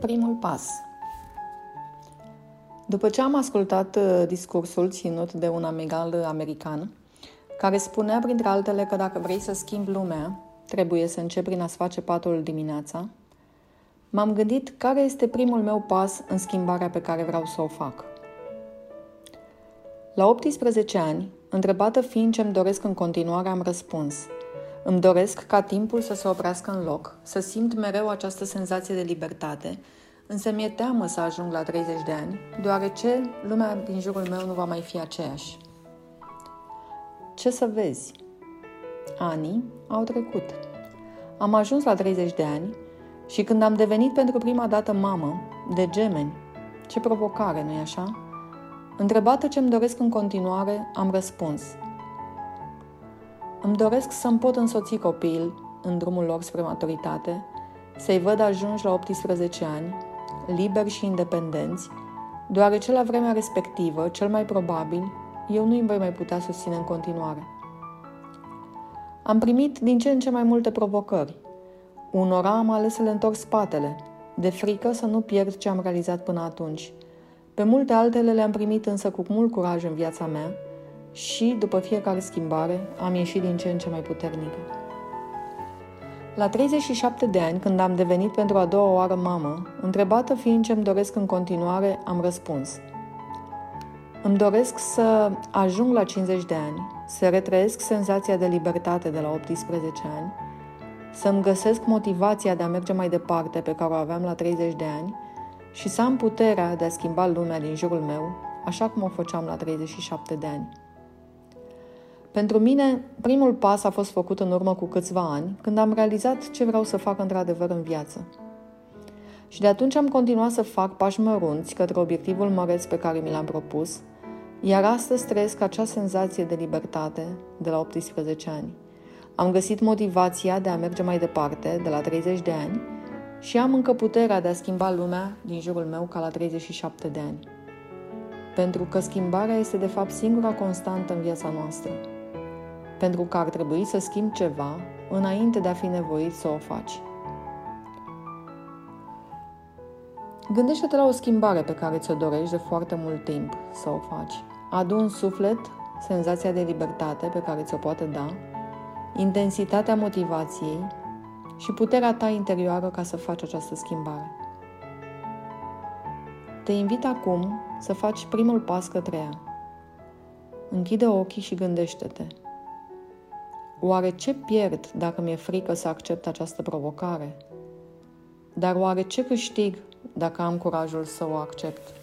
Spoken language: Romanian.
Primul pas După ce am ascultat uh, discursul ținut de un amigal american, care spunea, printre altele, că dacă vrei să schimbi lumea, trebuie să începi prin a-ți face patul dimineața, m-am gândit care este primul meu pas în schimbarea pe care vreau să o fac. La 18 ani, întrebată fiind ce îmi doresc în continuare, am răspuns – îmi doresc ca timpul să se oprească în loc, să simt mereu această senzație de libertate, însă mi-e teamă să ajung la 30 de ani, deoarece lumea din jurul meu nu va mai fi aceeași. Ce să vezi? Anii au trecut. Am ajuns la 30 de ani și când am devenit pentru prima dată mamă, de gemeni, ce provocare, nu-i așa? Întrebată ce-mi doresc în continuare, am răspuns – îmi doresc să-mi pot însoți copiii în drumul lor spre maturitate, să-i văd ajungi la 18 ani, liberi și independenți, deoarece la vremea respectivă, cel mai probabil, eu nu îi voi mai putea susține în continuare. Am primit din ce în ce mai multe provocări. Unora am ales să le întorc spatele, de frică să nu pierd ce am realizat până atunci. Pe multe altele le-am primit însă cu mult curaj în viața mea și, după fiecare schimbare, am ieșit din ce în ce mai puternică. La 37 de ani, când am devenit pentru a doua oară mamă, întrebată fiind ce îmi doresc în continuare, am răspuns. Îmi doresc să ajung la 50 de ani, să retrăiesc senzația de libertate de la 18 ani, să-mi găsesc motivația de a merge mai departe pe care o aveam la 30 de ani și să am puterea de a schimba lumea din jurul meu, așa cum o făceam la 37 de ani. Pentru mine, primul pas a fost făcut în urmă cu câțiva ani, când am realizat ce vreau să fac într-adevăr în viață. Și de atunci am continuat să fac pași mărunți către obiectivul măreț pe care mi l-am propus, iar astăzi trăiesc acea senzație de libertate de la 18 ani. Am găsit motivația de a merge mai departe de la 30 de ani și am încă puterea de a schimba lumea din jurul meu ca la 37 de ani. Pentru că schimbarea este de fapt singura constantă în viața noastră pentru că ar trebui să schimbi ceva înainte de a fi nevoit să o faci. Gândește-te la o schimbare pe care ți-o dorești de foarte mult timp să o faci. Adu un suflet senzația de libertate pe care ți-o poate da, intensitatea motivației și puterea ta interioară ca să faci această schimbare. Te invit acum să faci primul pas către ea. Închide ochii și gândește-te. Oare ce pierd dacă mi-e frică să accept această provocare? Dar oare ce câștig dacă am curajul să o accept?